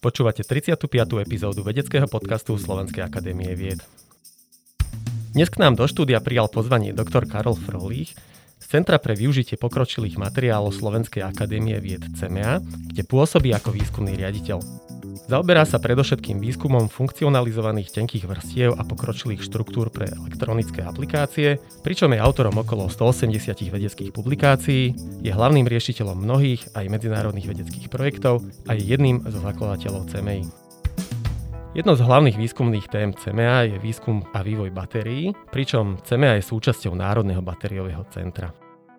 Počúvate 35. epizódu vedeckého podcastu Slovenskej akadémie vied. Dnes k nám do štúdia prijal pozvanie doktor Karol Frolích, Centra pre využitie pokročilých materiálov Slovenskej akadémie vied CMA, kde pôsobí ako výskumný riaditeľ. Zaoberá sa predovšetkým výskumom funkcionalizovaných tenkých vrstiev a pokročilých štruktúr pre elektronické aplikácie, pričom je autorom okolo 180 vedeckých publikácií, je hlavným riešiteľom mnohých aj medzinárodných vedeckých projektov a je jedným zo zakladateľov CMI. Jednou z hlavných výskumných tém CMA je výskum a vývoj batérií, pričom CMA je súčasťou Národného batériového centra.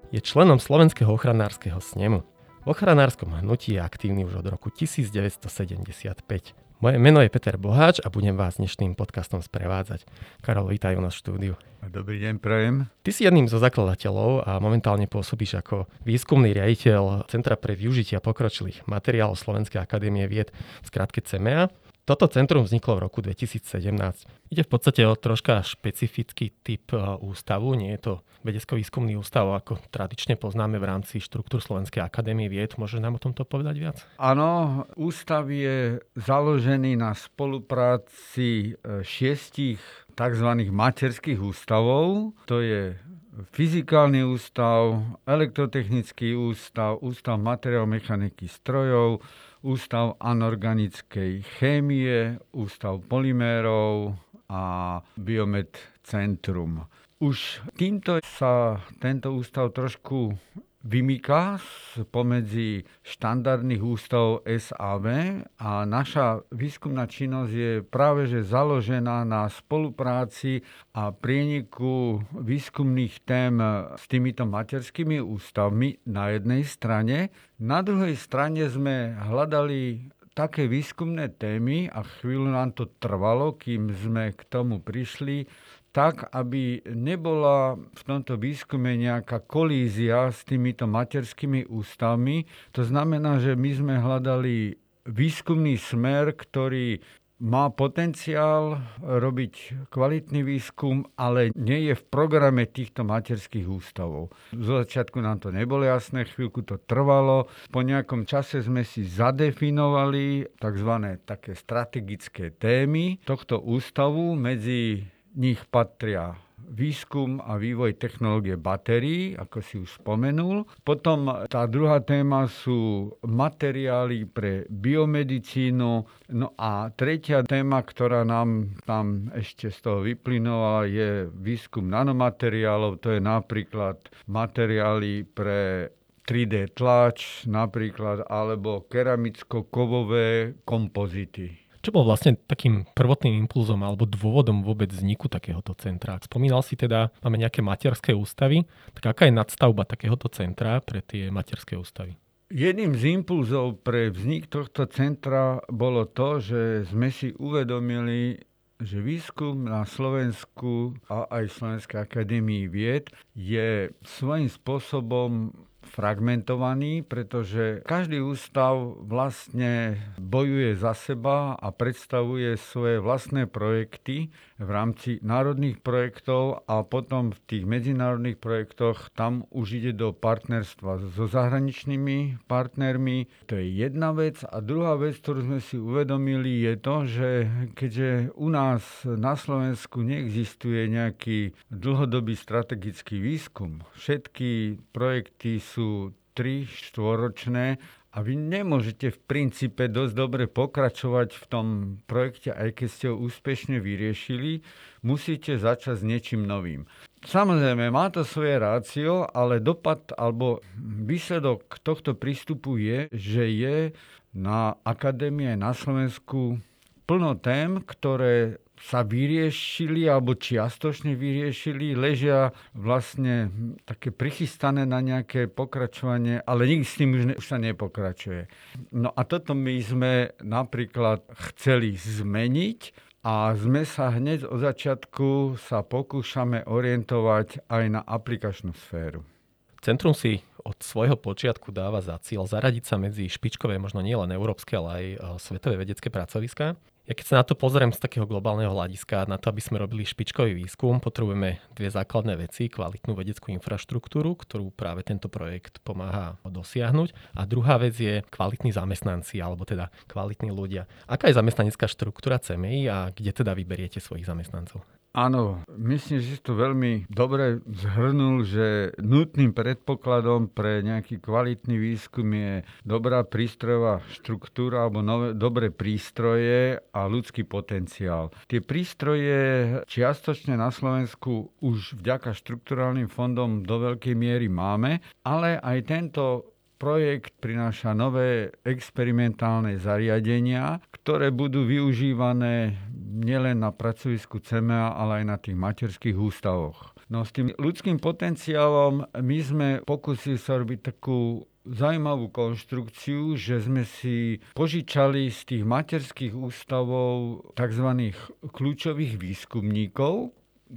Je členom Slovenského ochranárskeho snemu. V ochranárskom hnutí je aktívny už od roku 1975. Moje meno je Peter Boháč a budem vás dnešným podcastom sprevádzať. Karol, vítaj u nás v štúdiu. Dobrý deň, prajem. Ty si jedným zo zakladateľov a momentálne pôsobíš ako výskumný riaditeľ Centra pre využitia pokročilých materiálov Slovenskej akadémie vied, v skratke CMEA. Toto centrum vzniklo v roku 2017. Ide v podstate o troška špecifický typ e, ústavu, nie je to vedecko-výskumný ústav, ako tradične poznáme v rámci štruktúr Slovenskej akadémie vied. Môže nám o tomto povedať viac? Áno, ústav je založený na spolupráci e, šiestich tzv. materských ústavov. To je Fyzikálny ústav, elektrotechnický ústav, ústav materiál mechaniky strojov, Ústav anorganickej chémie, Ústav polymérov a Biomed Centrum. Už týmto sa tento ústav trošku vymýka pomedzi štandardných ústavov SAV a naša výskumná činnosť je práve že založená na spolupráci a prieniku výskumných tém s týmito materskými ústavmi na jednej strane. Na druhej strane sme hľadali také výskumné témy a chvíľu nám to trvalo, kým sme k tomu prišli, tak, aby nebola v tomto výskume nejaká kolízia s týmito materskými ústavmi. To znamená, že my sme hľadali výskumný smer, ktorý má potenciál robiť kvalitný výskum, ale nie je v programe týchto materských ústavov. Zo začiatku nám to nebolo jasné, chvíľku to trvalo. Po nejakom čase sme si zadefinovali tzv. také strategické témy tohto ústavu medzi nich patria výskum a vývoj technológie batérií, ako si už spomenul. Potom tá druhá téma sú materiály pre biomedicínu. No a tretia téma, ktorá nám tam ešte z toho vyplynovala, je výskum nanomateriálov. To je napríklad materiály pre 3D tlač napríklad, alebo keramicko-kovové kompozity. Čo bol vlastne takým prvotným impulzom alebo dôvodom vôbec vzniku takéhoto centra? Spomínal si teda, máme nejaké materské ústavy, tak aká je nadstavba takéhoto centra pre tie materské ústavy? Jedným z impulzov pre vznik tohto centra bolo to, že sme si uvedomili, že výskum na Slovensku a aj Slovenskej akadémii vied je svojím spôsobom fragmentovaný, pretože každý ústav vlastne bojuje za seba a predstavuje svoje vlastné projekty v rámci národných projektov a potom v tých medzinárodných projektoch tam už ide do partnerstva so zahraničnými partnermi. To je jedna vec. A druhá vec, ktorú sme si uvedomili, je to, že keďže u nás na Slovensku neexistuje nejaký dlhodobý strategický výskum, všetky projekty sú 3 štvoročné a vy nemôžete v princípe dosť dobre pokračovať v tom projekte, aj keď ste ho úspešne vyriešili, musíte začať s niečím novým. Samozrejme, má to svoje rácio, ale dopad alebo výsledok tohto prístupu je, že je na akadémie na Slovensku plno tém, ktoré sa vyriešili alebo čiastočne vyriešili, ležia vlastne také prichystané na nejaké pokračovanie, ale nikdy s tým už, ne, už sa nepokračuje. No a toto my sme napríklad chceli zmeniť a sme sa hneď od začiatku sa pokúšame orientovať aj na aplikačnú sféru. Centrum si od svojho počiatku dáva za cieľ zaradiť sa medzi špičkové, možno nielen európske, ale aj e, svetové vedecké pracoviská. Ja keď sa na to pozriem z takého globálneho hľadiska, na to, aby sme robili špičkový výskum, potrebujeme dve základné veci. Kvalitnú vedeckú infraštruktúru, ktorú práve tento projekt pomáha dosiahnuť. A druhá vec je kvalitní zamestnanci, alebo teda kvalitní ľudia. Aká je zamestnanecká štruktúra CMI a kde teda vyberiete svojich zamestnancov? Áno, myslím, že si to veľmi dobre zhrnul, že nutným predpokladom pre nejaký kvalitný výskum je dobrá prístrojová štruktúra alebo nové, dobré prístroje a ľudský potenciál. Tie prístroje čiastočne na Slovensku už vďaka štrukturálnym fondom do veľkej miery máme, ale aj tento projekt prináša nové experimentálne zariadenia, ktoré budú využívané nielen na pracovisku CMA, ale aj na tých materských ústavoch. No s tým ľudským potenciálom my sme pokúsili sa robiť takú zaujímavú konštrukciu, že sme si požičali z tých materských ústavov tzv. kľúčových výskumníkov,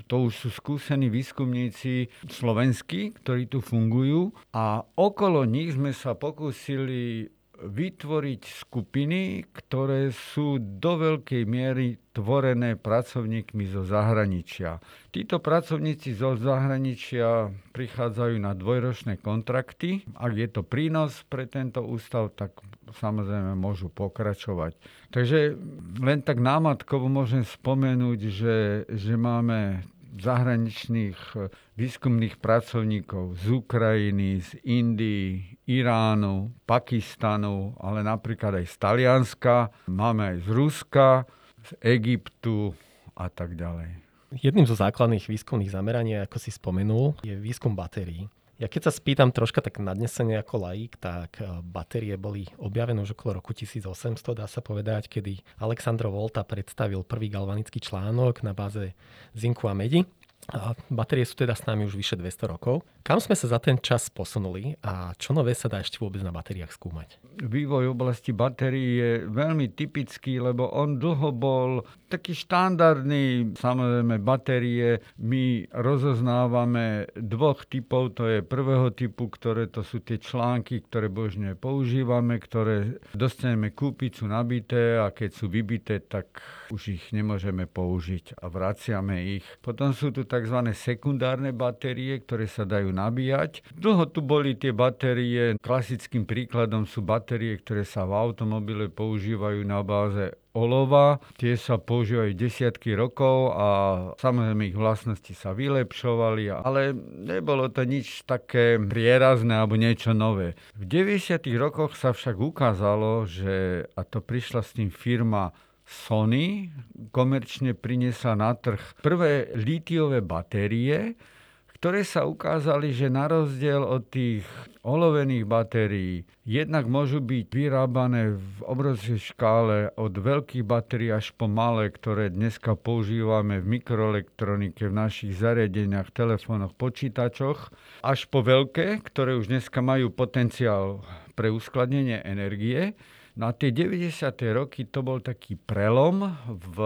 to už sú skúsení výskumníci slovenskí, ktorí tu fungujú. A okolo nich sme sa pokúsili vytvoriť skupiny, ktoré sú do veľkej miery tvorené pracovníkmi zo zahraničia. Títo pracovníci zo zahraničia prichádzajú na dvojročné kontrakty. Ak je to prínos pre tento ústav, tak samozrejme môžu pokračovať. Takže len tak námatkovo môžem spomenúť, že, že máme zahraničných eh, výskumných pracovníkov z Ukrajiny, z Indii, Iránu, Pakistanu, ale napríklad aj z Talianska, máme aj z Ruska, z Egyptu a tak ďalej. Jedným zo základných výskumných zameraní, ako si spomenul, je výskum batérií. Ja keď sa spýtam troška tak nadnesene ako laik, tak eh, batérie boli objavené už okolo roku 1800, dá sa povedať, kedy Alexandro Volta predstavil prvý galvanický článok na báze zinku a medi. A batérie sú teda s nami už vyše 200 rokov. Kam sme sa za ten čas posunuli a čo nové sa dá ešte vôbec na batériách skúmať? Vývoj oblasti batérií je veľmi typický, lebo on dlho bol taký štandardný. Samozrejme, batérie my rozoznávame dvoch typov. To je prvého typu, ktoré to sú tie články, ktoré božne používame, ktoré dostaneme kúpiť, sú nabité a keď sú vybité, tak už ich nemôžeme použiť a vraciame ich. Potom sú tu tzv. sekundárne batérie, ktoré sa dajú nabíjať. Dlho tu boli tie batérie. Klasickým príkladom sú batérie, ktoré sa v automobile používajú na báze olova. Tie sa používajú desiatky rokov a samozrejme ich vlastnosti sa vylepšovali, ale nebolo to nič také prierazné alebo niečo nové. V 90. rokoch sa však ukázalo, že, a to prišla s tým firma Sony, komerčne priniesla na trh prvé lítiové batérie, ktoré sa ukázali, že na rozdiel od tých olovených batérií, jednak môžu byť vyrábané v obrovskej škále od veľkých batérií až po malé, ktoré dneska používame v mikroelektronike, v našich zariadeniach, telefónoch, počítačoch, až po veľké, ktoré už dneska majú potenciál pre uskladnenie energie. Na tie 90. roky to bol taký prelom v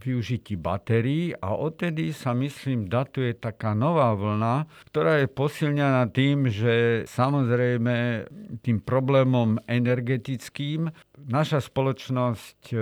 využití batérií a odtedy sa myslím datuje taká nová vlna, ktorá je posilňaná tým, že samozrejme tým problémom energetickým naša spoločnosť e,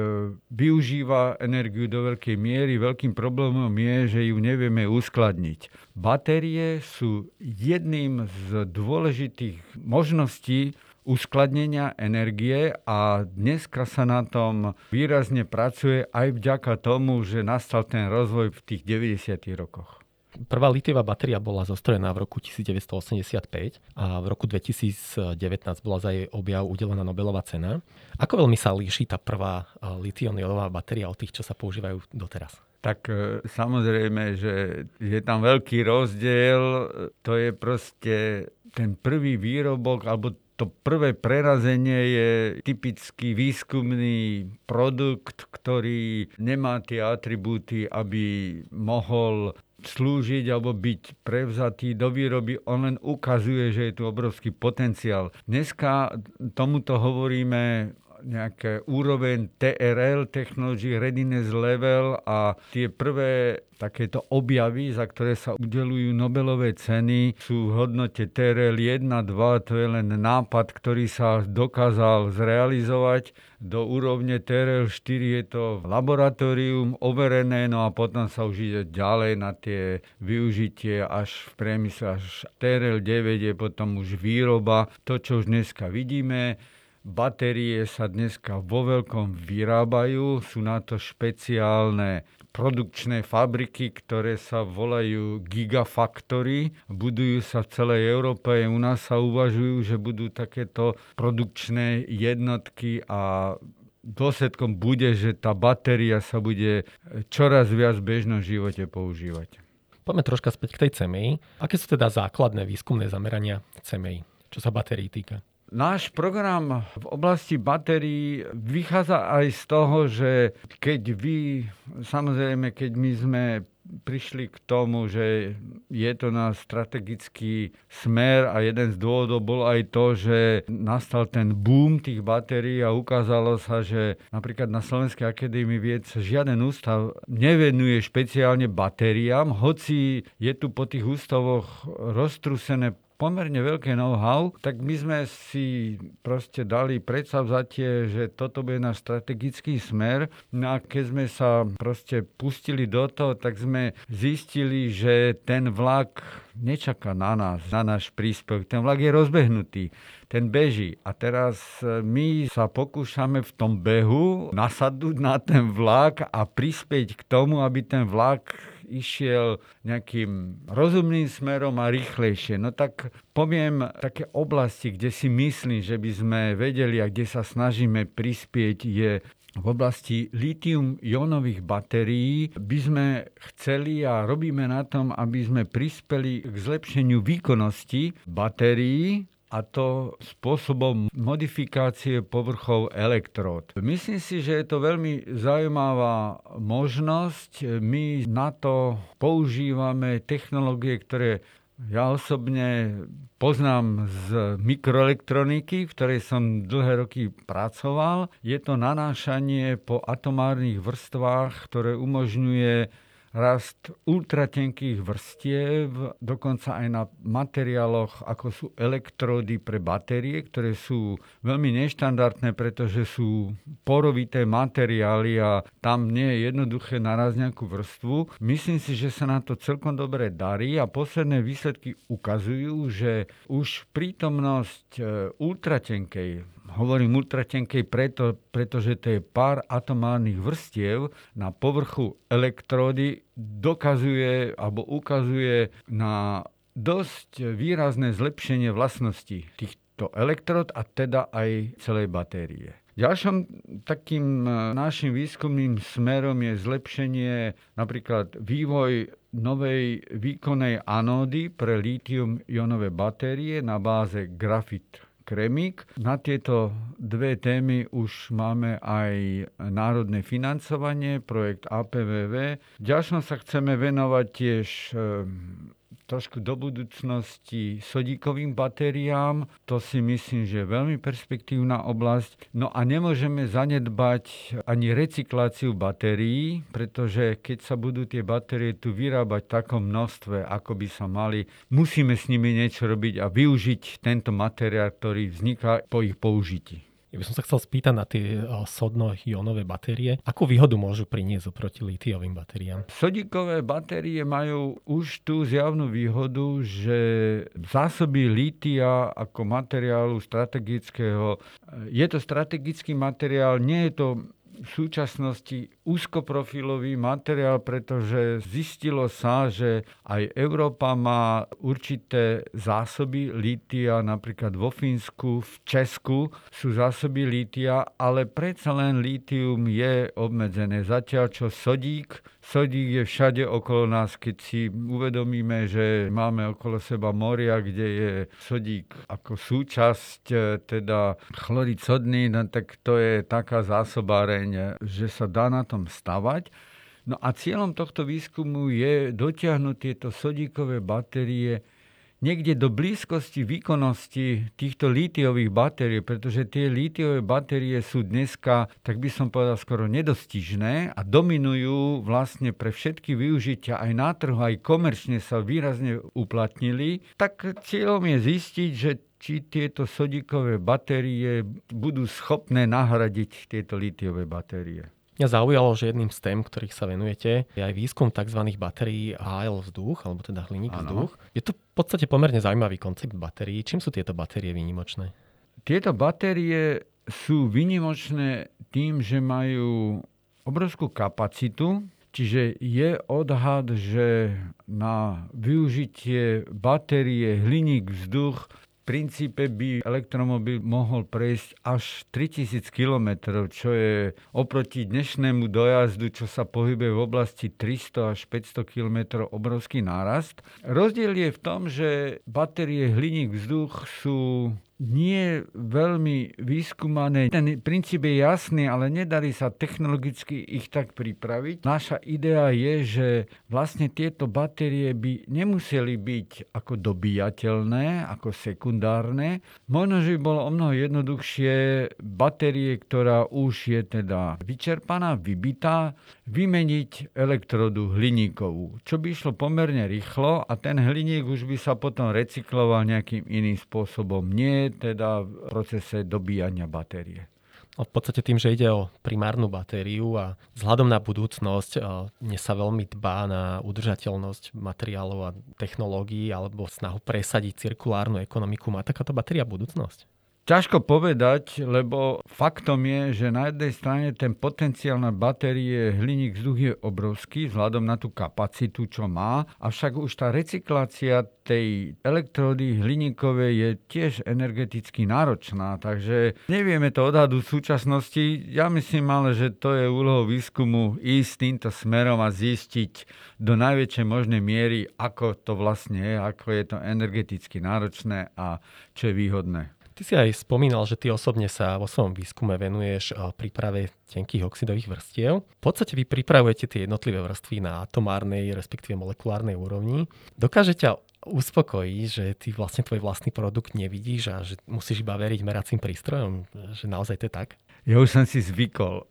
využíva energiu do veľkej miery. Veľkým problémom je, že ju nevieme uskladniť. Batérie sú jedným z dôležitých možností uskladnenia energie a dneska sa na tom výrazne pracuje aj vďaka tomu, že nastal ten rozvoj v tých 90. rokoch. Prvá litiová batéria bola zostrojená v roku 1985 a v roku 2019 bola za jej objav udelená Nobelová cena. Ako veľmi sa líši tá prvá litioniová batéria od tých, čo sa používajú doteraz? Tak e, samozrejme, že je tam veľký rozdiel. To je proste ten prvý výrobok, alebo to prvé prerazenie je typický výskumný produkt, ktorý nemá tie atribúty, aby mohol slúžiť alebo byť prevzatý do výroby, on len ukazuje, že je tu obrovský potenciál. Dneska tomuto hovoríme nejaké úroveň TRL, Technology Readiness Level a tie prvé takéto objavy, za ktoré sa udelujú Nobelové ceny, sú v hodnote TRL 1, 2, to je len nápad, ktorý sa dokázal zrealizovať. Do úrovne TRL 4 je to laboratórium overené, no a potom sa už ide ďalej na tie využitie až v priemysle, až TRL 9 je potom už výroba. To, čo už dneska vidíme, Batérie sa dneska vo veľkom vyrábajú, sú na to špeciálne produkčné fabriky, ktoré sa volajú gigafactory. Budujú sa v celej Európe. U nás sa uvažujú, že budú takéto produkčné jednotky a dôsledkom bude, že tá batéria sa bude čoraz viac v bežnom živote používať. Poďme troška späť k tej CMI. Aké sú teda základné výskumné zamerania CMI, čo sa batérií týka? Náš program v oblasti batérií vychádza aj z toho, že keď vy, samozrejme, keď my sme prišli k tomu, že je to na strategický smer a jeden z dôvodov bol aj to, že nastal ten boom tých batérií a ukázalo sa, že napríklad na Slovenskej akadémii vied žiaden ústav nevenuje špeciálne batériám, hoci je tu po tých ústavoch roztrusené pomerne veľké know-how, tak my sme si proste dali predsavzatie, že toto bude náš strategický smer. No a keď sme sa proste pustili do toho, tak sme zistili, že ten vlak nečaká na nás, na náš príspevok. Ten vlak je rozbehnutý, ten beží. A teraz e, my sa pokúšame v tom behu nasadnúť na ten vlak a prispieť k tomu, aby ten vlak išiel nejakým rozumným smerom a rýchlejšie. No tak poviem také oblasti, kde si myslím, že by sme vedeli a kde sa snažíme prispieť je v oblasti litium-ionových batérií by sme chceli a robíme na tom, aby sme prispeli k zlepšeniu výkonnosti batérií a to spôsobom modifikácie povrchov elektród. Myslím si, že je to veľmi zaujímavá možnosť. My na to používame technológie, ktoré ja osobne poznám z mikroelektroniky, v ktorej som dlhé roky pracoval. Je to nanášanie po atomárnych vrstvách, ktoré umožňuje rast ultratenkých vrstiev, dokonca aj na materiáloch, ako sú elektródy pre batérie, ktoré sú veľmi neštandardné, pretože sú porovité materiály a tam nie je jednoduché naraz nejakú vrstvu. Myslím si, že sa na to celkom dobre darí a posledné výsledky ukazujú, že už prítomnosť e, ultratenkej Hovorím ultratenkej preto, pretože to je pár atomárnych vrstiev na povrchu elektródy dokazuje alebo ukazuje na dosť výrazné zlepšenie vlastností týchto elektród a teda aj celej batérie. Ďalším takým e, našim výskumným smerom je zlepšenie napríklad vývoj novej výkonnej anódy pre lítium-ionové batérie na báze grafit Kremík. Na tieto dve témy už máme aj národné financovanie, projekt APVV. Ďalšom sa chceme venovať tiež trošku do budúcnosti sodíkovým batériám. To si myslím, že je veľmi perspektívna oblasť. No a nemôžeme zanedbať ani recykláciu batérií, pretože keď sa budú tie batérie tu vyrábať v takom množstve, ako by sa mali, musíme s nimi niečo robiť a využiť tento materiál, ktorý vzniká po ich použití. Ja by som sa chcel spýtať na tie sodno-ionové batérie. Akú výhodu môžu priniesť oproti litiovým batériám? Sodíkové batérie majú už tú zjavnú výhodu, že zásoby litia ako materiálu strategického, je to strategický materiál, nie je to v súčasnosti úzkoprofilový materiál, pretože zistilo sa, že aj Európa má určité zásoby lítia, napríklad vo Fínsku, v Česku sú zásoby lítia, ale predsa len lítium je obmedzené. Zatiaľ čo sodík Sodík je všade okolo nás, keď si uvedomíme, že máme okolo seba moria, kde je sodík ako súčasť, e, teda chlorid sodný, no tak to je taká zásobáreň, že sa dá na tom stavať. No a cieľom tohto výskumu je dotiahnuť tieto sodíkové batérie niekde do blízkosti výkonnosti týchto lítiových batérií, pretože tie lítiové batérie sú dneska, tak by som povedal, skoro nedostižné a dominujú vlastne pre všetky využitia aj na trhu, aj komerčne sa výrazne uplatnili, tak cieľom je zistiť, že či tieto sodíkové batérie budú schopné nahradiť tieto litiové batérie. Mňa zaujalo, že jedným z tém, ktorých sa venujete, je aj výskum tzv. batérií HL vzduch, alebo teda hliník ano. vzduch. Je to v podstate pomerne zaujímavý koncept batérií. Čím sú tieto batérie výnimočné? Tieto batérie sú výnimočné tým, že majú obrovskú kapacitu, čiže je odhad, že na využitie batérie hliník vzduch princípe by elektromobil mohol prejsť až 3000 km, čo je oproti dnešnému dojazdu, čo sa pohybuje v oblasti 300 až 500 km obrovský nárast. Rozdiel je v tom, že batérie hliník vzduch sú nie veľmi vyskúmané. Ten princíp je jasný, ale nedarí sa technologicky ich tak pripraviť. Naša idea je, že vlastne tieto batérie by nemuseli byť ako dobíjateľné, ako sekundárne. Možno, že by bolo o mnoho jednoduchšie batérie, ktorá už je teda vyčerpaná, vybitá, vymeniť elektrodu hliníkovú, čo by išlo pomerne rýchlo a ten hliník už by sa potom recykloval nejakým iným spôsobom. Nie teda v procese dobíjania batérie. No, v podstate tým, že ide o primárnu batériu a vzhľadom na budúcnosť dnes sa veľmi dbá na udržateľnosť materiálov a technológií alebo snahu presadiť cirkulárnu ekonomiku. Má takáto batéria budúcnosť? Ťažko povedať, lebo faktom je, že na jednej strane ten potenciál na batérie hliník vzduch je obrovský, vzhľadom na tú kapacitu, čo má, avšak už tá recyklácia tej elektródy hliníkovej je tiež energeticky náročná, takže nevieme to odhadu v súčasnosti. Ja myslím ale, že to je úlohou výskumu ísť týmto smerom a zistiť do najväčšej možnej miery, ako to vlastne je, ako je to energeticky náročné a čo je výhodné. Ty si aj spomínal, že ty osobne sa vo svojom výskume venuješ eh, príprave tenkých oxidových vrstiev. V podstate vy pripravujete tie jednotlivé vrstvy na atomárnej, respektíve molekulárnej úrovni. Dokáže ťa uspokojí, že ty vlastne tvoj vlastný produkt nevidíš a že musíš iba veriť meracím prístrojom, že naozaj to je tak? Ja už som si zvykol,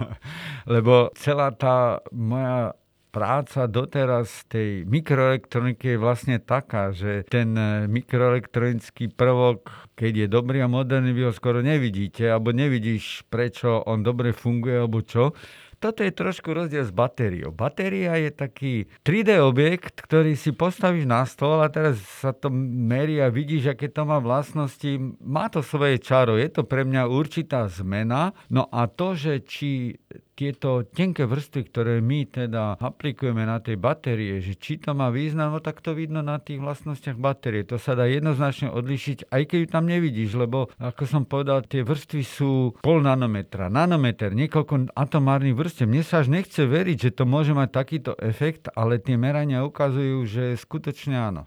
lebo celá tá moja práca doteraz tej mikroelektroniky je vlastne taká, že ten e, mikroelektronický prvok, keď je dobrý a moderný, vy ho skoro nevidíte, alebo nevidíš, prečo on dobre funguje, alebo čo toto je trošku rozdiel s batériou. Batéria je taký 3D objekt, ktorý si postavíš na stôl a teraz sa to merí a vidíš, aké to má vlastnosti. Má to svoje čaro, je to pre mňa určitá zmena. No a to, že či tieto tenké vrstvy, ktoré my teda aplikujeme na tej batérie, že či to má význam, no tak to vidno na tých vlastnostiach batérie. To sa dá jednoznačne odlišiť, aj keď ju tam nevidíš, lebo ako som povedal, tie vrstvy sú pol nanometra, nanometer, niekoľko atomárnych vrstiev. Mne sa až nechce veriť, že to môže mať takýto efekt, ale tie merania ukazujú, že skutočne áno.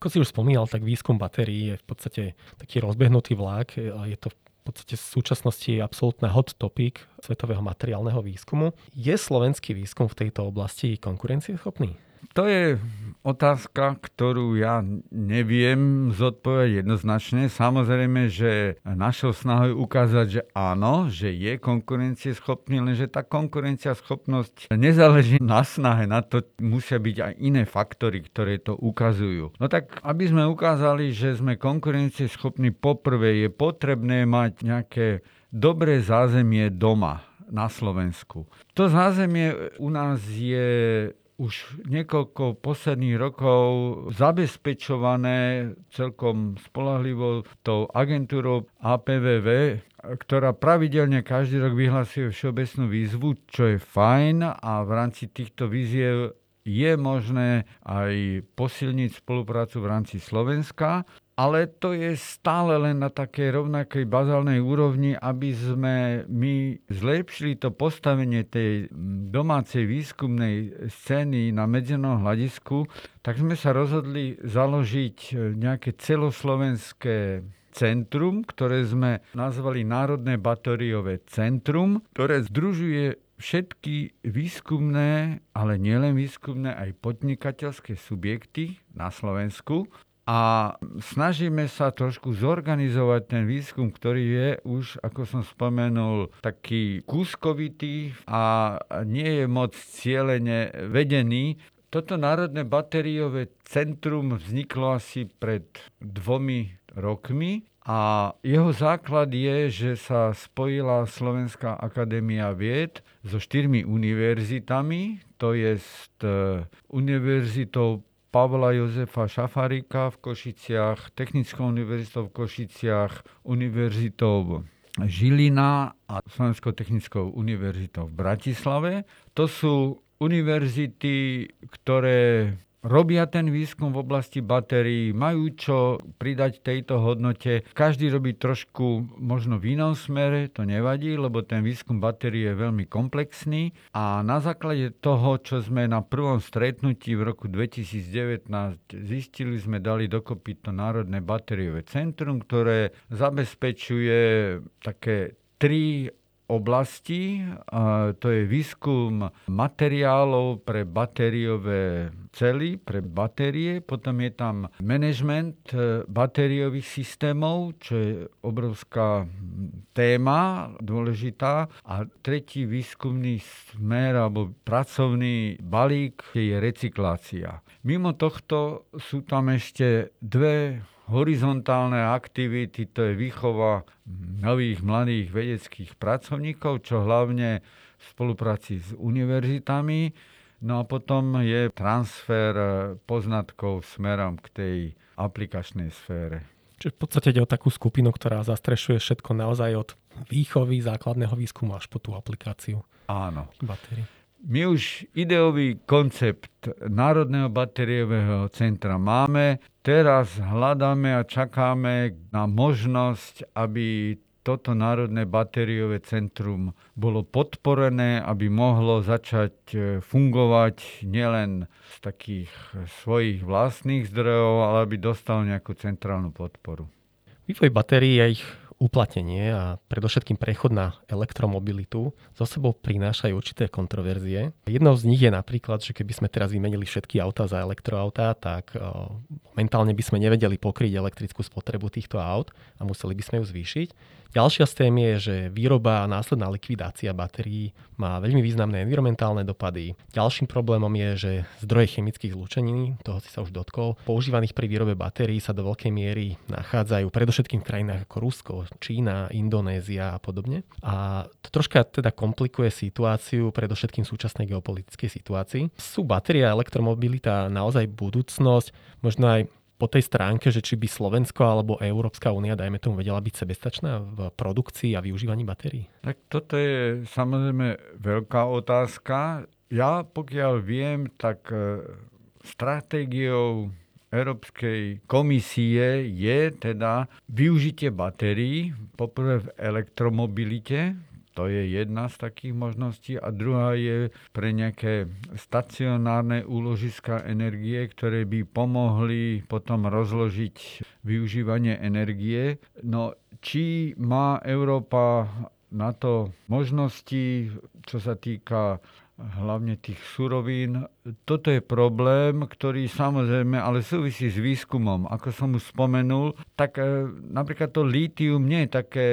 Ako si už spomínal, tak výskum batérií je v podstate taký rozbehnutý vlák. Je to v podstate v súčasnosti absolútne hot topic svetového materiálneho výskumu. Je slovenský výskum v tejto oblasti konkurencieschopný? To je otázka, ktorú ja neviem zodpovedať jednoznačne. Samozrejme, že našou snahou je ukázať, že áno, že je konkurencieschopný, lenže tá konkurencieschopnosť nezáleží na snahe, na to musia byť aj iné faktory, ktoré to ukazujú. No tak, aby sme ukázali, že sme konkurencieschopní, poprvé je potrebné mať nejaké dobré zázemie doma na Slovensku. To zázemie u nás je už niekoľko posledných rokov zabezpečované celkom spolahlivo tou agentúrou APVV, ktorá pravidelne každý rok vyhlasuje všeobecnú výzvu, čo je fajn a v rámci týchto výziev je možné aj posilniť spoluprácu v rámci Slovenska ale to je stále len na takej rovnakej bazálnej úrovni, aby sme my zlepšili to postavenie tej domácej výskumnej scény na medzinárodnom hľadisku, tak sme sa rozhodli založiť nejaké celoslovenské centrum, ktoré sme nazvali Národné batériové centrum, ktoré združuje všetky výskumné, ale nielen výskumné, aj podnikateľské subjekty na Slovensku a snažíme sa trošku zorganizovať ten výskum, ktorý je už, ako som spomenul, taký kúskovitý a nie je moc cieľene vedený. Toto Národné batériové centrum vzniklo asi pred dvomi rokmi a jeho základ je, že sa spojila Slovenská akadémia vied so štyrmi univerzitami, to je univerzitou Pavla Jozefa Šafarika v Košiciach, Technickou univerzitou v Košiciach, univerzitou Žilina a Slovenskou technickou univerzitou v Bratislave. To sú univerzity, ktoré robia ten výskum v oblasti batérií, majú čo pridať tejto hodnote. Každý robí trošku možno v inom smere, to nevadí, lebo ten výskum batérií je veľmi komplexný a na základe toho, čo sme na prvom stretnutí v roku 2019 zistili, sme dali dokopy to Národné batériové centrum, ktoré zabezpečuje také tri oblasti. To je výskum materiálov pre batériové cely, pre batérie. Potom je tam management e, batériových systémov, čo je obrovská téma dôležitá. A tretí výskumný smer alebo pracovný balík je recyklácia. Mimo tohto sú tam ešte dve horizontálne aktivity, to je výchova nových mladých vedeckých pracovníkov, čo hlavne v spolupráci s univerzitami. No a potom je transfer poznatkov smerom k tej aplikačnej sfére. Čiže v podstate ide o takú skupinu, ktorá zastrešuje všetko naozaj od výchovy, základného výskumu až po tú aplikáciu. Áno. Batérií. My už ideový koncept Národného batériového centra máme. Teraz hľadáme a čakáme na možnosť, aby toto Národné batériové centrum bolo podporené, aby mohlo začať e, fungovať nielen z takých svojich vlastných zdrojov, ale aby dostal nejakú centrálnu podporu. Vývoj batérií a ich uplatnenie a predovšetkým prechod na elektromobilitu zo sebou prinášajú určité kontroverzie. Jednou z nich je napríklad, že keby sme teraz vymenili všetky autá za elektroautá, tak momentálne by sme nevedeli pokryť elektrickú spotrebu týchto aut a museli by sme ju zvýšiť. Ďalšia z tém je, že výroba a následná likvidácia batérií má veľmi významné environmentálne dopady. Ďalším problémom je, že zdroje chemických zlúčenín, toho si sa už dotkol, používaných pri výrobe batérií sa do veľkej miery nachádzajú predovšetkým v krajinách ako Rusko, Čína, Indonézia a podobne. A to troška teda komplikuje situáciu, predovšetkým súčasnej geopolitickej situácii. Sú batéria a elektromobilita naozaj budúcnosť, možno aj po tej stránke, že či by Slovensko alebo Európska únia, dajme tomu, vedela byť sebestačná v produkcii a využívaní batérií? Tak toto je samozrejme veľká otázka. Ja pokiaľ viem, tak e, stratégiou Európskej komisie je teda využitie batérií, poprvé v elektromobilite, to je jedna z takých možností. A druhá je pre nejaké stacionárne úložiska energie, ktoré by pomohli potom rozložiť využívanie energie. No, či má Európa na to možnosti, čo sa týka hlavne tých surovín. Toto je problém, ktorý samozrejme ale súvisí s výskumom. Ako som už spomenul, tak e, napríklad to lítium nie je také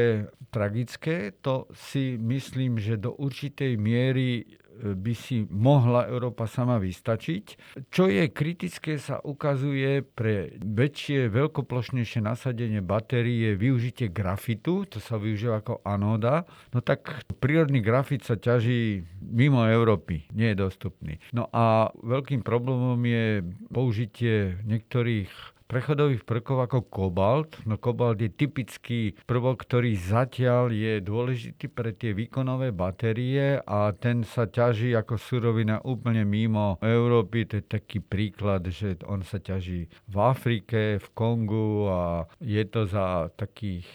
tragické. To si myslím, že do určitej miery by si mohla Európa sama vystačiť. Čo je kritické, sa ukazuje pre väčšie, veľkoplošnejšie nasadenie batérií je využitie grafitu, to sa využíva ako anóda. No tak prírodný grafit sa ťaží mimo Európy, nie je dostupný. No a veľkým problémom je použitie niektorých prechodových prvkov ako kobalt. No kobalt je typický prvok, ktorý zatiaľ je dôležitý pre tie výkonové batérie a ten sa ťaží ako surovina úplne mimo Európy. To je taký príklad, že on sa ťaží v Afrike, v Kongu a je to za takých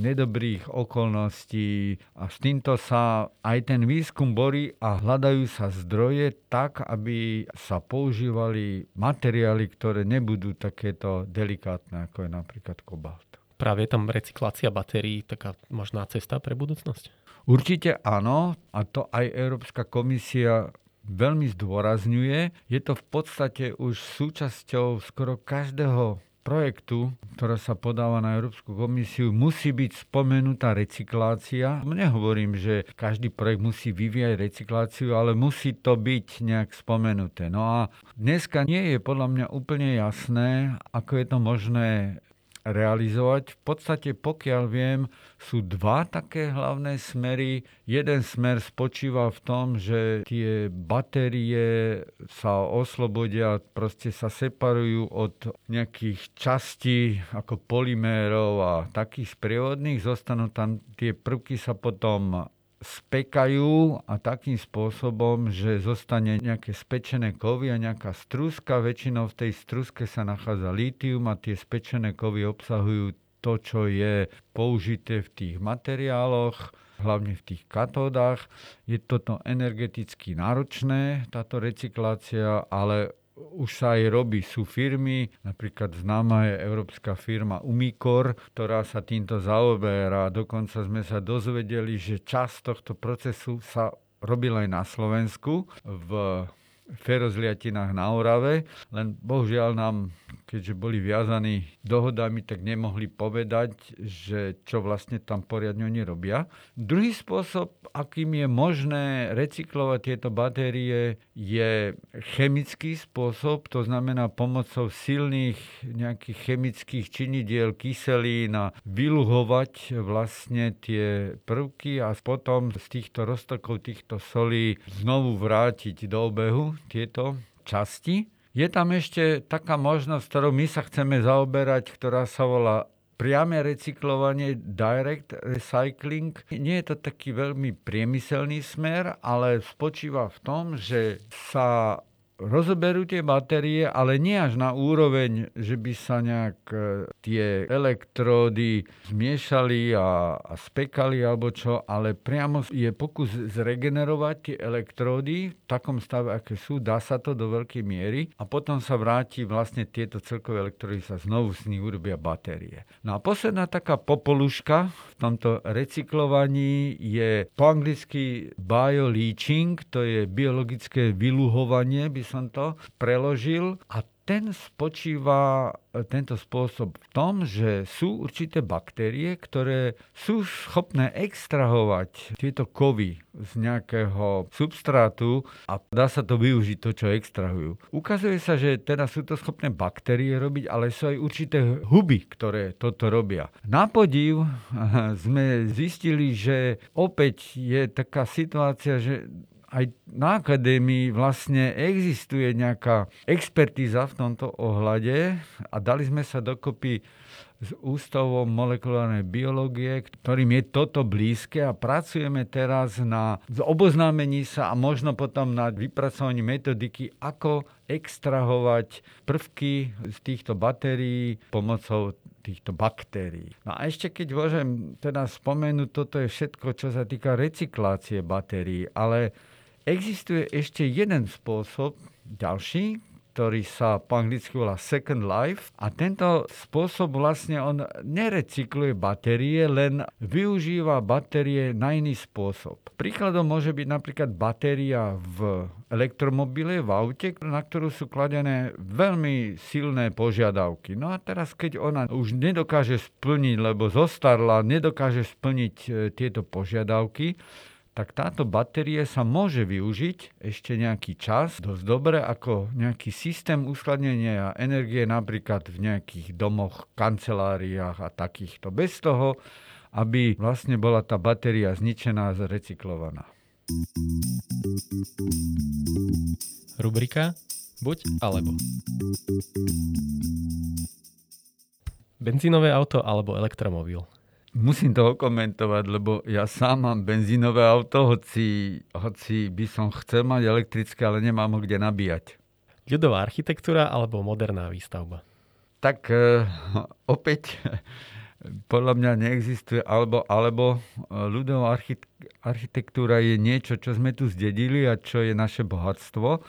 nedobrých okolností a s týmto sa aj ten výskum borí a hľadajú sa zdroje tak, aby sa používali materiály, ktoré nebudú takéto delikátne, ako je napríklad kobalt. Práve je tam recyklácia batérií taká možná cesta pre budúcnosť? Určite áno a to aj Európska komisia veľmi zdôrazňuje. Je to v podstate už súčasťou skoro každého projektu, ktorá sa podáva na Európsku komisiu, musí byť spomenutá recyklácia. Nehovorím, že každý projekt musí vyvíjať recykláciu, ale musí to byť nejak spomenuté. No a dneska nie je podľa mňa úplne jasné, ako je to možné realizovať. V podstate, pokiaľ viem, sú dva také hlavné smery. Jeden smer spočíva v tom, že tie batérie sa oslobodia, proste sa separujú od nejakých častí ako polymérov a takých sprievodných. Zostanú tam tie prvky sa potom spekajú a takým spôsobom, že zostane nejaké spečené kovy a nejaká struska. Väčšinou v tej struske sa nachádza lítium a tie spečené kovy obsahujú to, čo je použité v tých materiáloch, hlavne v tých katódach. Je toto energeticky náročné, táto recyklácia, ale už sa aj robí. Sú firmy, napríklad známa je európska firma Umicor, ktorá sa týmto zaoberá. Dokonca sme sa dozvedeli, že čas tohto procesu sa robil aj na Slovensku v ferozliatinách na Orave, len bohužiaľ nám, keďže boli viazaní dohodami, tak nemohli povedať, že čo vlastne tam poriadne oni robia. Druhý spôsob, akým je možné recyklovať tieto batérie, je chemický spôsob, to znamená pomocou silných nejakých chemických činidiel, kyselín a vyluhovať vlastne tie prvky a potom z týchto roztokov týchto solí znovu vrátiť do obehu tieto časti. Je tam ešte taká možnosť, ktorou my sa chceme zaoberať, ktorá sa volá priame recyklovanie, direct recycling. Nie je to taký veľmi priemyselný smer, ale spočíva v tom, že sa rozoberú tie batérie, ale nie až na úroveň, že by sa nejak e, tie elektródy zmiešali a, a spekali alebo čo, ale priamo je pokus zregenerovať tie elektródy v takom stave, aké sú, dá sa to do veľkej miery a potom sa vráti vlastne tieto celkové elektródy sa znovu z nich urobia batérie. No a posledná taká popoluška v tomto recyklovaní je po anglicky bioleaching, to je biologické vyluhovanie, by som to preložil a ten spočíva, tento spôsob v tom, že sú určité baktérie, ktoré sú schopné extrahovať tieto kovy z nejakého substrátu a dá sa to využiť, to, čo extrahujú. Ukazuje sa, že teda sú to schopné baktérie robiť, ale sú aj určité huby, ktoré toto robia. Na podiv sme zistili, že opäť je taká situácia, že aj na akadémii vlastne existuje nejaká expertíza v tomto ohľade a dali sme sa dokopy s Ústavom molekulárnej biológie, ktorým je toto blízke a pracujeme teraz na oboznámení sa a možno potom na vypracovaní metodiky, ako extrahovať prvky z týchto batérií pomocou týchto baktérií. No a ešte keď môžem teda spomenúť, toto je všetko, čo sa týka recyklácie batérií, ale Existuje ešte jeden spôsob, ďalší, ktorý sa po anglicky volá Second Life a tento spôsob vlastne on nerecykluje batérie, len využíva batérie na iný spôsob. Príkladom môže byť napríklad batéria v elektromobile, v aute, na ktorú sú kladené veľmi silné požiadavky. No a teraz, keď ona už nedokáže splniť, lebo zostarla, nedokáže splniť e, tieto požiadavky, tak táto batérie sa môže využiť ešte nejaký čas dosť dobre ako nejaký systém uskladnenia energie napríklad v nejakých domoch, kanceláriách a takýchto. Bez toho, aby vlastne bola tá batéria zničená a zrecyklovaná. Rubrika Buď alebo. Benzínové auto alebo elektromobil? Musím to komentovať, lebo ja sám mám benzínové auto, hoci, hoci by som chcel mať elektrické, ale nemám ho kde nabíjať. Ľudová architektúra alebo moderná výstavba? Tak e, opäť podľa mňa neexistuje alebo, alebo ľudová architektúra je niečo, čo sme tu zdedili a čo je naše bohatstvo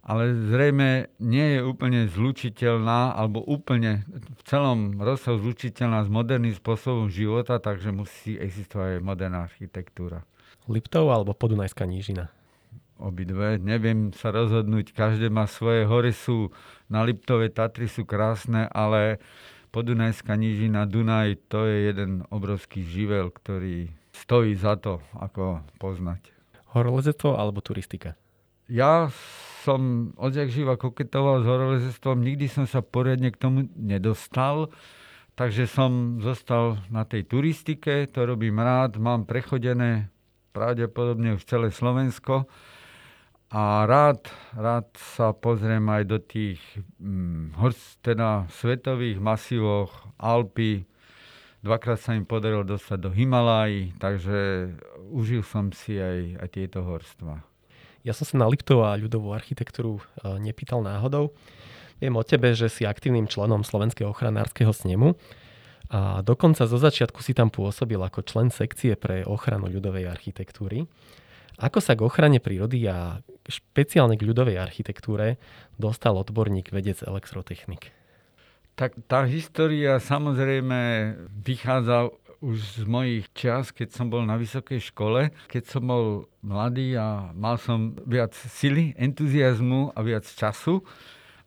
ale zrejme nie je úplne zlučiteľná alebo úplne v celom rozsahu zlučiteľná s moderným spôsobom života, takže musí existovať aj moderná architektúra. Liptov alebo Podunajská nížina? obidve. Neviem sa rozhodnúť, každé má svoje. Hory sú na Liptove, Tatry sú krásne, ale Podunajská nížina Dunaj, to je jeden obrovský živel, ktorý stojí za to, ako poznať. Horolezectvo alebo turistika? Ja som odjak živa koketoval s horolezectvom, nikdy som sa poriadne k tomu nedostal. Takže som zostal na tej turistike, to robím rád, mám prechodené pravdepodobne už celé Slovensko a rád, rád sa pozriem aj do tých hm, teda svetových masívoch Alpy. Dvakrát sa im podarilo dostať do Himalají, takže užil som si aj, aj tieto horstva. Ja som sa na Liptov a ľudovú architektúru e, nepýtal náhodou. Viem o tebe, že si aktívnym členom Slovenského ochranárskeho snemu a dokonca zo začiatku si tam pôsobil ako člen sekcie pre ochranu ľudovej architektúry. Ako sa k ochrane prírody a špeciálne k ľudovej architektúre dostal odborník vedec elektrotechnik? Tak tá história samozrejme vychádza už z mojich čas, keď som bol na vysokej škole, keď som bol mladý a mal som viac sily, entuziasmu a viac času.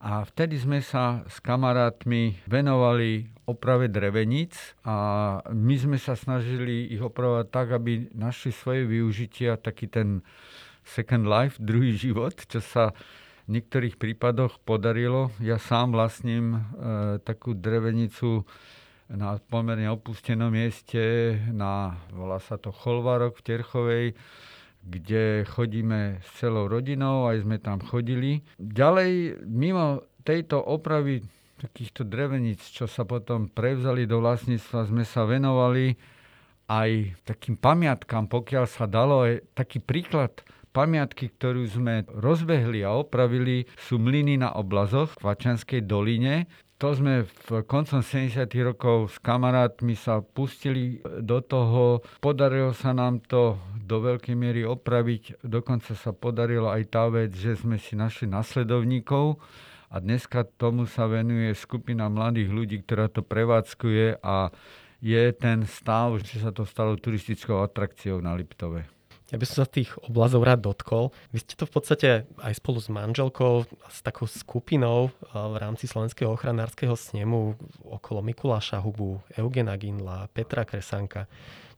A vtedy sme sa s kamarátmi venovali oprave dreveníc a my sme sa snažili ich opravovať tak, aby našli svoje využitia, taký ten second life, druhý život, čo sa v niektorých prípadoch podarilo. Ja sám vlastním e, takú drevenicu na pomerne opustenom mieste, na, volá sa to Cholvarok v Terchovej, kde chodíme s celou rodinou, aj sme tam chodili. Ďalej, mimo tejto opravy takýchto dreveníc, čo sa potom prevzali do vlastníctva, sme sa venovali aj takým pamiatkám, pokiaľ sa dalo. Aj taký príklad pamiatky, ktorú sme rozbehli a opravili, sú mlyny na oblazoch v Vačanskej doline to sme v koncom 70. rokov s kamarátmi sa pustili do toho. Podarilo sa nám to do veľkej miery opraviť. Dokonca sa podarilo aj tá vec, že sme si našli nasledovníkov a dneska tomu sa venuje skupina mladých ľudí, ktorá to prevádzkuje a je ten stav, že sa to stalo turistickou atrakciou na Liptove. Ja by som sa tých oblazov rád dotkol. Vy ste to v podstate aj spolu s manželkou, s takou skupinou v rámci Slovenského ochranárskeho snemu okolo Mikuláša Hubu, Eugena Ginla, Petra Kresanka,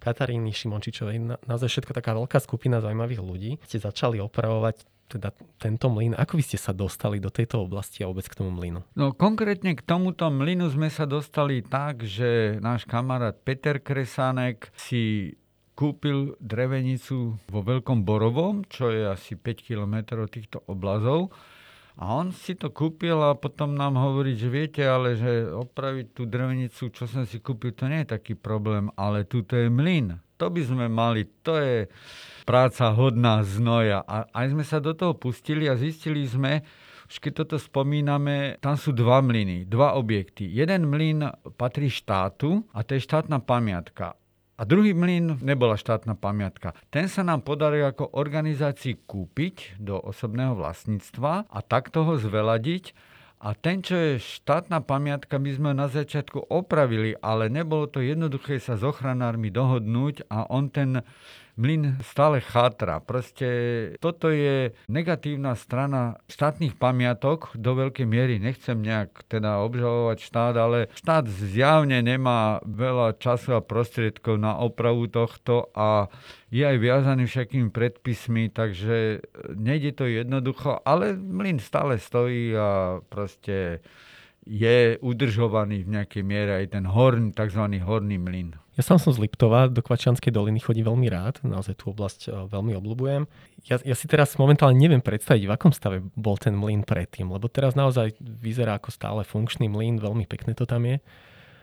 Kataríny Šimončičovej, naozaj všetko taká veľká skupina zaujímavých ľudí. Ste začali opravovať teda tento mlyn. Ako vy ste sa dostali do tejto oblasti a vôbec k tomu mlynu? No konkrétne k tomuto mlynu sme sa dostali tak, že náš kamarát Peter Kresánek si kúpil drevenicu vo Veľkom Borovom, čo je asi 5 km týchto oblazov. A on si to kúpil a potom nám hovorí, že viete, ale že opraviť tú drevenicu, čo som si kúpil, to nie je taký problém, ale tu to je mlyn. To by sme mali, to je práca hodná znoja. A aj sme sa do toho pustili a zistili sme, už keď toto spomíname, tam sú dva mlyny, dva objekty. Jeden mlyn patrí štátu a to je štátna pamiatka. A druhý mlyn nebola štátna pamiatka. Ten sa nám podarilo ako organizácii kúpiť do osobného vlastníctva a takto ho zveladiť. A ten, čo je štátna pamiatka, my sme na začiatku opravili, ale nebolo to jednoduché sa s ochranármi dohodnúť a on ten mlyn stále chátra. Proste toto je negatívna strana štátnych pamiatok do veľkej miery. Nechcem nejak teda obžalovať štát, ale štát zjavne nemá veľa času a prostriedkov na opravu tohto a je aj viazaný všetkými predpismi, takže nejde to jednoducho, ale mlyn stále stojí a proste je udržovaný v nejakej miere aj ten horn, tzv. horný mlyn. Ja sám som z Liptova, do Kvačianskej doliny chodím veľmi rád, naozaj tú oblasť e, veľmi obľúbujem. Ja, ja si teraz momentálne neviem predstaviť, v akom stave bol ten mlyn predtým, lebo teraz naozaj vyzerá ako stále funkčný mlyn, veľmi pekné to tam je.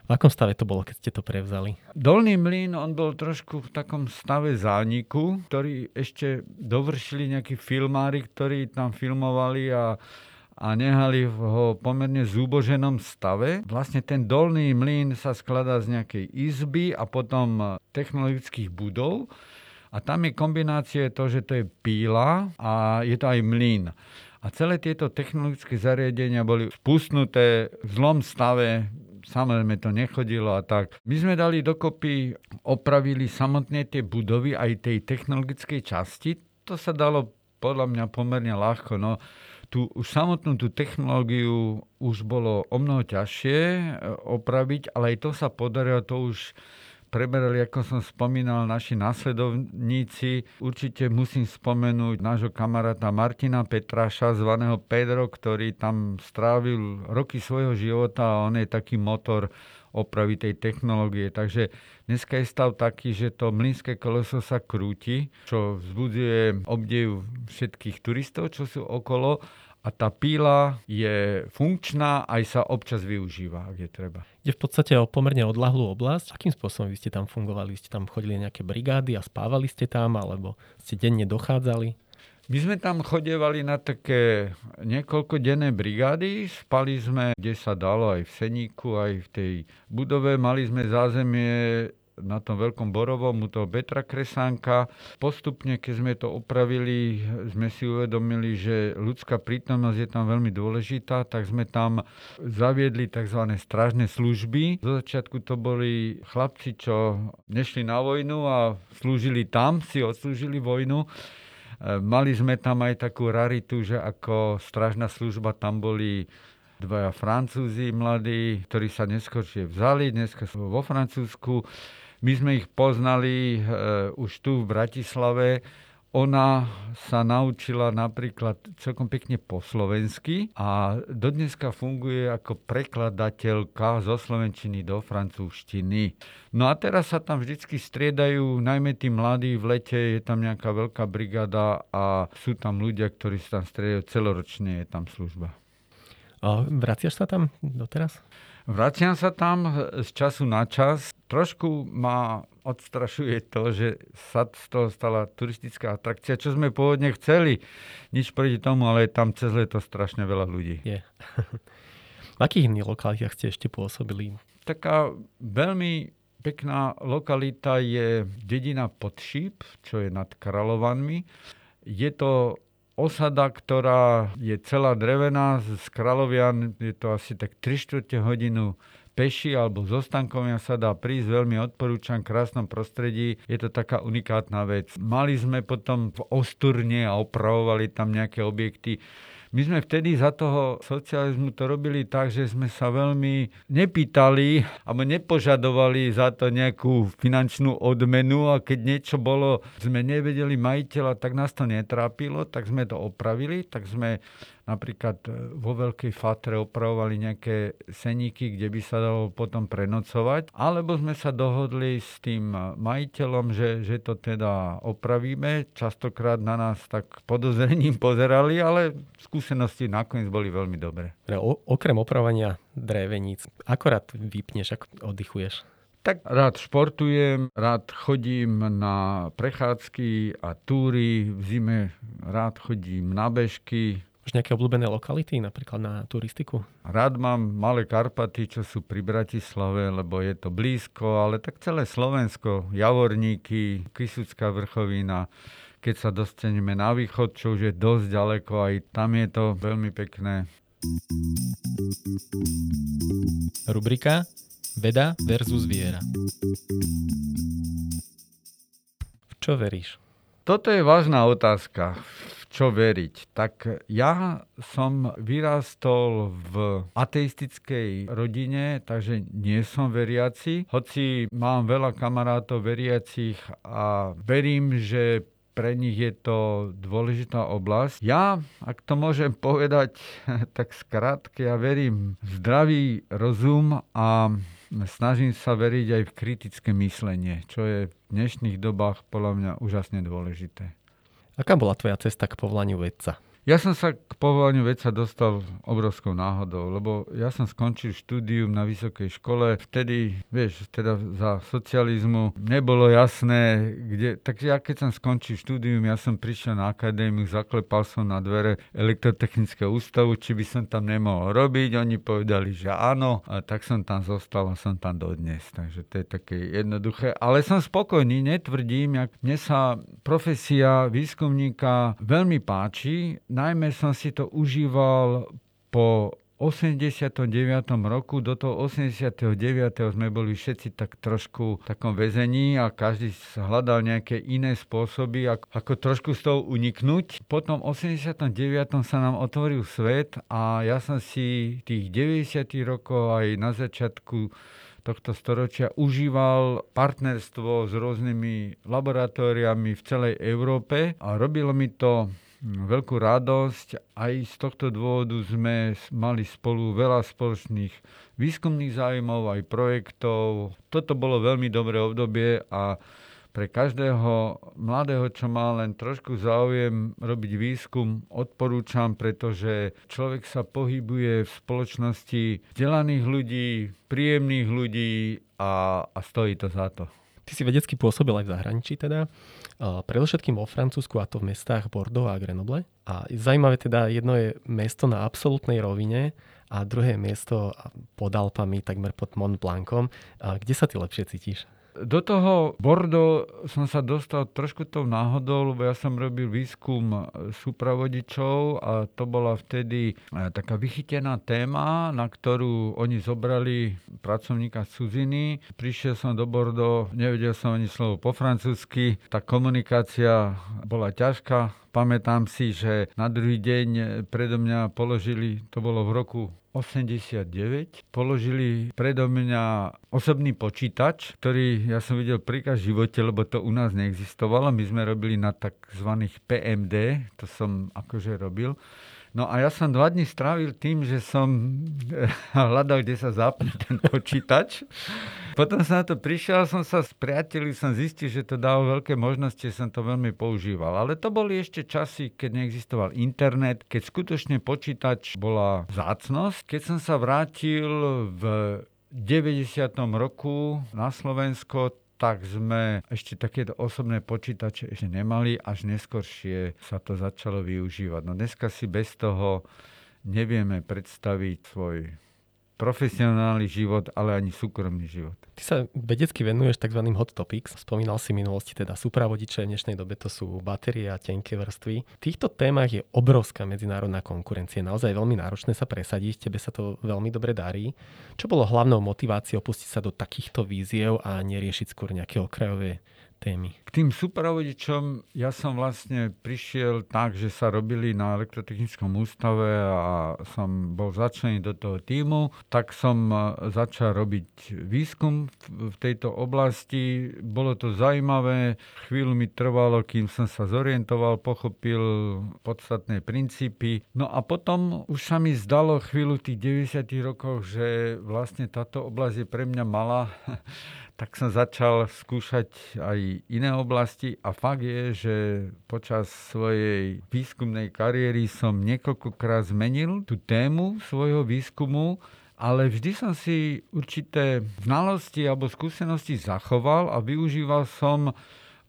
V akom stave to bolo, keď ste to prevzali? Dolný mlyn, on bol trošku v takom stave zániku, ktorý ešte dovršili nejakí filmári, ktorí tam filmovali a a nehali ho pomerne zúboženom stave. Vlastne ten dolný mlyn sa skladá z nejakej izby a potom technologických budov. A tam je kombinácie to, že to je píla a je to aj mlyn. A celé tieto technologické zariadenia boli spustnuté v zlom stave, samozrejme to nechodilo a tak. My sme dali dokopy, opravili samotné tie budovy aj tej technologickej časti. To sa dalo podľa mňa pomerne ľahko. No, tú, už samotnú tú technológiu už bolo o mnoho ťažšie e, opraviť, ale aj to sa podarilo, to už preberali, ako som spomínal, naši následovníci. Určite musím spomenúť nášho kamaráta Martina Petraša, zvaného Pedro, ktorý tam strávil roky svojho života a on je taký motor opravy tej technológie. Takže dneska je stav taký, že to mlynské koleso sa krúti, čo vzbudzuje obdiv všetkých turistov, čo sú okolo a tá píla je funkčná, aj sa občas využíva, ak je treba. Je v podstate o pomerne odlahlú oblasť. Akým spôsobom vy ste tam fungovali? Ste tam chodili nejaké brigády a spávali ste tam, alebo ste denne dochádzali? My sme tam chodevali na také niekoľko denné brigády, spali sme, kde sa dalo, aj v Seníku, aj v tej budove. Mali sme zázemie na tom veľkom borovom u toho Betra Kresánka. Postupne, keď sme to opravili, sme si uvedomili, že ľudská prítomnosť je tam veľmi dôležitá, tak sme tam zaviedli tzv. strážne služby. Zo začiatku to boli chlapci, čo nešli na vojnu a slúžili tam, si odslúžili vojnu. Mali sme tam aj takú raritu, že ako strážna služba tam boli dvaja Francúzi mladí, ktorí sa neskôršie vzali, dneska sú vo Francúzsku. My sme ich poznali e, už tu v Bratislave. Ona sa naučila napríklad celkom pekne po slovensky a dodneska funguje ako prekladateľka zo slovenčiny do francúzštiny. No a teraz sa tam vždycky striedajú, najmä tí mladí v lete, je tam nejaká veľká brigada a sú tam ľudia, ktorí sa tam striedajú celoročne, je tam služba. A vraciaš sa tam doteraz? Vraciam sa tam z času na čas. Trošku ma odstrašuje to, že sa z toho stala turistická atrakcia, čo sme pôvodne chceli. Nič proti tomu, ale je tam cez leto strašne veľa ľudí. Je. v akých iných lokalitách ste ešte pôsobili? Taká veľmi pekná lokalita je dedina Podšíp, čo je nad Kralovanmi. Je to osada, ktorá je celá drevená z Kralovian, je to asi tak 3 čtvrte hodinu peši alebo so stankovia sa dá prísť, veľmi odporúčam, v krásnom prostredí, je to taká unikátna vec. Mali sme potom v Osturne a opravovali tam nejaké objekty, my sme vtedy za toho socializmu to robili tak, že sme sa veľmi nepýtali alebo nepožadovali za to nejakú finančnú odmenu a keď niečo bolo, sme nevedeli majiteľa, tak nás to netrápilo, tak sme to opravili, tak sme napríklad e, vo Veľkej Fatre opravovali nejaké seníky, kde by sa dalo potom prenocovať, alebo sme sa dohodli s tým majiteľom, že, že to teda opravíme. Častokrát na nás tak podozrením pozerali, ale skúsenosti nakoniec boli veľmi dobré. O, okrem opravovania dreveníc, akorát vypneš, ako oddychuješ? Tak rád športujem, rád chodím na prechádzky a túry, v zime rád chodím na bežky, Máš nejaké obľúbené lokality, napríklad na turistiku? Rád mám Malé Karpaty, čo sú pri Bratislave, lebo je to blízko, ale tak celé Slovensko, Javorníky, Kisucká vrchovina, keď sa dostaneme na východ, čo už je dosť ďaleko, aj tam je to veľmi pekné. Rubrika Veda versus viera. V čo veríš? Toto je vážna otázka čo veriť. Tak ja som vyrastol v ateistickej rodine, takže nie som veriaci, hoci mám veľa kamarátov veriacich a verím, že pre nich je to dôležitá oblasť. Ja, ak to môžem povedať tak skrátke, ja verím v zdravý rozum a snažím sa veriť aj v kritické myslenie, čo je v dnešných dobách podľa mňa úžasne dôležité. Aká bola tvoja cesta k povolaniu vedca? Ja som sa k povolaniu vedca dostal obrovskou náhodou, lebo ja som skončil štúdium na vysokej škole. Vtedy, vieš, teda za socializmu nebolo jasné, kde... Takže ja keď som skončil štúdium, ja som prišiel na akadémiu, zaklepal som na dvere elektrotechnického ústavu, či by som tam nemohol robiť. Oni povedali, že áno, a tak som tam zostal a som tam dodnes. Takže to je také jednoduché. Ale som spokojný, netvrdím, jak mne sa profesia výskumníka veľmi páči najmä som si to užíval po 89. roku. Do toho 89. sme boli všetci tak trošku v takom väzení a každý hľadal nejaké iné spôsoby, ako, ako trošku z toho uniknúť. Potom 89. sa nám otvoril svet a ja som si tých 90. rokov aj na začiatku tohto storočia užíval partnerstvo s rôznymi laboratóriami v celej Európe a robilo mi to veľkú radosť. Aj z tohto dôvodu sme mali spolu veľa spoločných výskumných zájmov, aj projektov. Toto bolo veľmi dobré obdobie a pre každého mladého, čo má len trošku záujem robiť výskum, odporúčam, pretože človek sa pohybuje v spoločnosti vzdelaných ľudí, príjemných ľudí a, a stojí to za to. Ty si vedecky pôsobil aj v zahraničí teda, predovšetkým vo Francúzsku a to v mestách Bordeaux a Grenoble. A zaujímavé teda, jedno je mesto na absolútnej rovine a druhé miesto pod Alpami, takmer pod Mont Blancom. A kde sa ty lepšie cítiš? Do toho Bordo som sa dostal trošku tou náhodou, lebo ja som robil výskum súpravodičov a to bola vtedy e, taká vychytená téma, na ktorú oni zobrali pracovníka z cudziny. Prišiel som do Bordo, nevedel som ani slovo po francúzsky, tá komunikácia bola ťažká. Pamätám si, že na druhý deň predo mňa položili, to bolo v roku 89 položili predo mňa osobný počítač, ktorý ja som videl príkaz v živote, lebo to u nás neexistovalo. My sme robili na tzv. PMD, to som akože robil. No a ja som dva dní strávil tým, že som hľadal, kde sa zapne ten počítač. Potom som na to prišiel, som sa spriateľil, som zistil, že to dalo veľké možnosti, som to veľmi používal. Ale to boli ešte časy, keď neexistoval internet, keď skutočne počítač bola zácnosť. Keď som sa vrátil v 90. roku na Slovensko, tak sme ešte takéto osobné počítače ešte nemali, až neskôršie sa to začalo využívať. No dneska si bez toho nevieme predstaviť svoj profesionálny život, ale ani súkromný život. Ty sa vedecky venuješ tzv. hot topics. Spomínal si v minulosti teda súpravodiče, v dnešnej dobe to sú batérie a tenké vrstvy. V týchto témach je obrovská medzinárodná konkurencia. Naozaj veľmi náročné sa presadiť, tebe sa to veľmi dobre darí. Čo bolo hlavnou motiváciou pustiť sa do takýchto víziev a neriešiť skôr nejaké okrajové témy? K tým superavodičom ja som vlastne prišiel tak, že sa robili na elektrotechnickom ústave a som bol začlený do toho týmu, tak som e, začal robiť výskum v tejto oblasti. Bolo to zaujímavé, chvíľu mi trvalo, kým som sa zorientoval, pochopil podstatné princípy. No a potom už sa mi zdalo chvíľu v tých 90 rokoch, že vlastne táto oblasť je pre mňa malá tak som začal skúšať aj iné oblasti a fakt je, že počas svojej výskumnej kariéry som niekoľkokrát zmenil tú tému svojho výskumu, ale vždy som si určité znalosti alebo skúsenosti zachoval a využíval som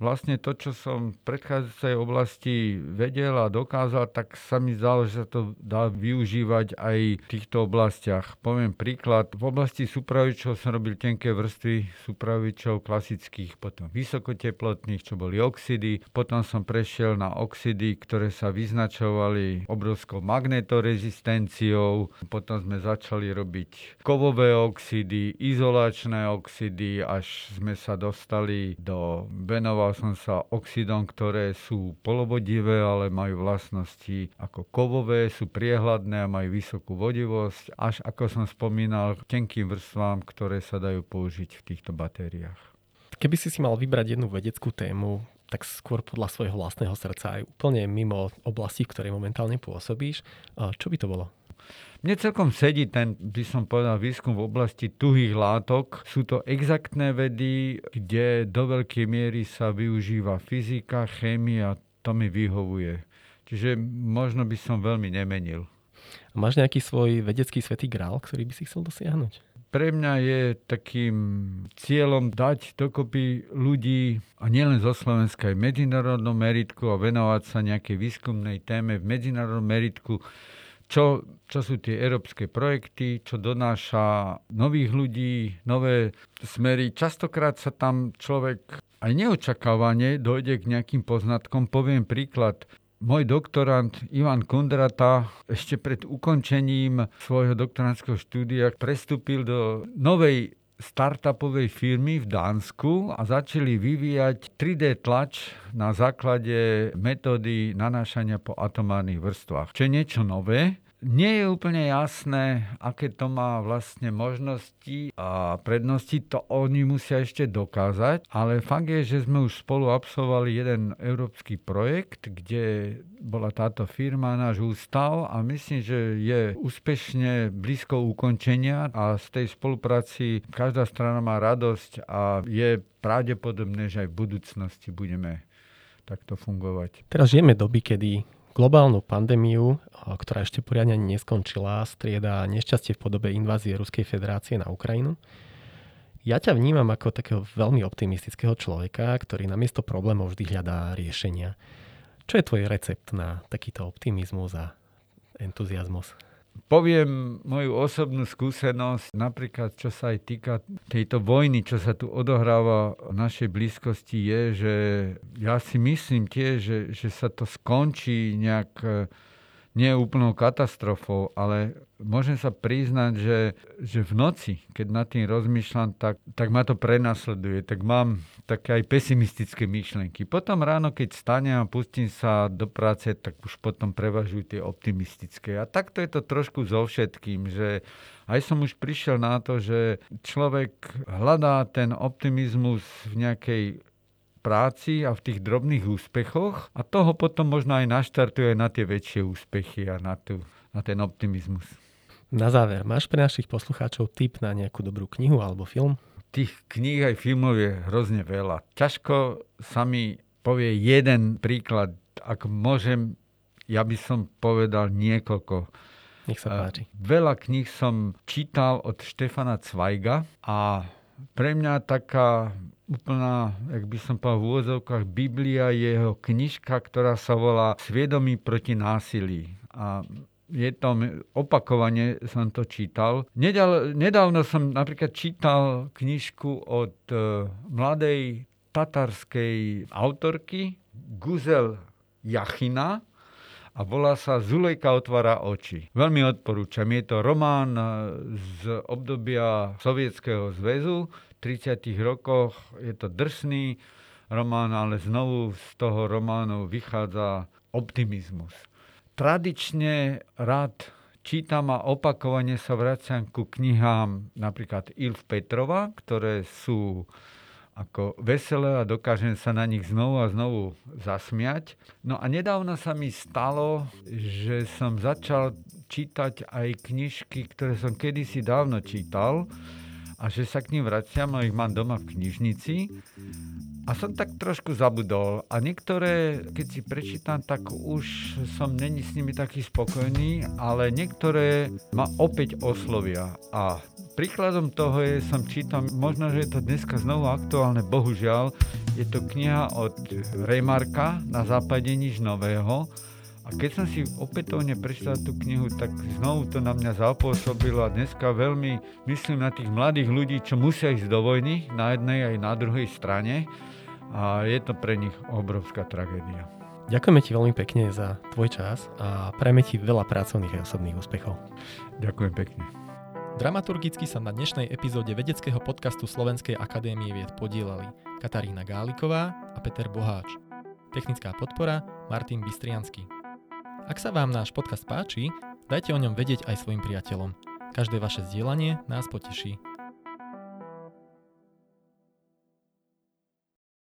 vlastne to, čo som v predchádzajúcej oblasti vedel a dokázal, tak sa mi zdalo, že sa to dá využívať aj v týchto oblastiach. Poviem príklad, v oblasti súpravičov som robil tenké vrstvy súpravičov klasických, potom vysokoteplotných, čo boli oxidy, potom som prešiel na oxidy, ktoré sa vyznačovali obrovskou magnetorezistenciou, potom sme začali robiť kovové oxidy, izolačné oxidy, až sme sa dostali do som sa oxidom, ktoré sú polovodivé, ale majú vlastnosti ako kovové, sú priehľadné a majú vysokú vodivosť, až ako som spomínal, tenkým vrstvám, ktoré sa dajú použiť v týchto batériách. Keby si si mal vybrať jednu vedeckú tému, tak skôr podľa svojho vlastného srdca aj úplne mimo oblasti, v ktorej momentálne pôsobíš, čo by to bolo? Mne celkom sedí ten, by som povedal, výskum v oblasti tuhých látok. Sú to exaktné vedy, kde do veľkej miery sa využíva fyzika, chémia, to mi vyhovuje. Čiže možno by som veľmi nemenil. A máš nejaký svoj vedecký svetý grál, ktorý by si chcel dosiahnuť? Pre mňa je takým cieľom dať dokopy ľudí, a nielen zo Slovenska, aj v medzinárodnom meritku a venovať sa nejakej výskumnej téme v medzinárodnom meritku, čo, čo sú tie európske projekty, čo donáša nových ľudí, nové smery. Častokrát sa tam človek aj neočakávane dojde k nejakým poznatkom. Poviem príklad. môj doktorant Ivan Kundrata ešte pred ukončením svojho doktorantského štúdia prestúpil do novej startupovej firmy v Dánsku a začali vyvíjať 3D tlač na základe metódy nanášania po atomárnych vrstvách. Čo je niečo nové, nie je úplne jasné, aké to má vlastne možnosti a prednosti, to oni musia ešte dokázať, ale fakt je, že sme už spolu absolvovali jeden európsky projekt, kde bola táto firma, náš ústav a myslím, že je úspešne blízko ukončenia a z tej spolupráci každá strana má radosť a je pravdepodobné, že aj v budúcnosti budeme takto fungovať. Teraz žijeme doby, kedy globálnu pandémiu, ktorá ešte poriadne ani neskončila, strieda nešťastie v podobe invázie Ruskej federácie na Ukrajinu. Ja ťa vnímam ako takého veľmi optimistického človeka, ktorý namiesto problémov vždy hľadá riešenia. Čo je tvoj recept na takýto optimizmus a entuziasmus? Poviem moju osobnú skúsenosť, napríklad čo sa aj týka tejto vojny, čo sa tu odohráva v našej blízkosti, je, že ja si myslím tiež, že, že sa to skončí nejak nie úplnou katastrofou, ale môžem sa priznať, že, že v noci, keď nad tým rozmýšľam, tak, tak ma to prenasleduje, tak mám také aj pesimistické myšlenky. Potom ráno, keď stanem a pustím sa do práce, tak už potom prevažujú tie optimistické. A takto je to trošku so všetkým, že aj som už prišiel na to, že človek hľadá ten optimizmus v nejakej práci a v tých drobných úspechoch a toho potom možno aj naštartuje na tie väčšie úspechy a na, tu, na ten optimizmus. Na záver, máš pre našich poslucháčov tip na nejakú dobrú knihu alebo film? Tých kníh aj filmov je hrozne veľa. Ťažko sa mi povie jeden príklad. Ak môžem, ja by som povedal niekoľko. Nech sa páči. Veľa kníh som čítal od Štefana Cvajga a pre mňa taká úplná, jak by som povedal v úvodzovkách, Biblia je jeho knižka, ktorá sa volá Sviedomí proti násilí. A je to, opakovane som to čítal. Nedal, nedávno som napríklad čítal knižku od uh, mladej tatarskej autorky Guzel Jachina a volá sa Zulejka otvára oči. Veľmi odporúčam. Je to román e, z obdobia Sovietskeho zväzu, 30. rokoch. Je to drsný román, ale znovu z toho románu vychádza optimizmus. Tradične rád čítam a opakovane sa vraciam ku knihám napríklad Ilf Petrova, ktoré sú ako veselé a dokážem sa na nich znovu a znovu zasmiať. No a nedávno sa mi stalo, že som začal čítať aj knižky, ktoré som kedysi dávno čítal a že sa k ním vraciam, a ich mám doma v knižnici. A som tak trošku zabudol. A niektoré, keď si prečítam, tak už som není s nimi taký spokojný, ale niektoré ma opäť oslovia. A príkladom toho je, som čítam, možno, že je to dneska znovu aktuálne, bohužiaľ, je to kniha od Remarka Na západe nič nového a keď som si opätovne prečítal tú knihu, tak znovu to na mňa zapôsobilo a dneska veľmi myslím na tých mladých ľudí, čo musia ísť do vojny na jednej aj na druhej strane a je to pre nich obrovská tragédia. Ďakujeme ti veľmi pekne za tvoj čas a prajeme ti veľa pracovných a osobných úspechov. Ďakujem pekne. Dramaturgicky sa na dnešnej epizóde vedeckého podcastu Slovenskej akadémie vied podielali Katarína Gáliková a Peter Boháč. Technická podpora Martin Bystriansky. Ak sa vám náš podcast páči, dajte o ňom vedieť aj svojim priateľom. Každé vaše zdieľanie nás poteší.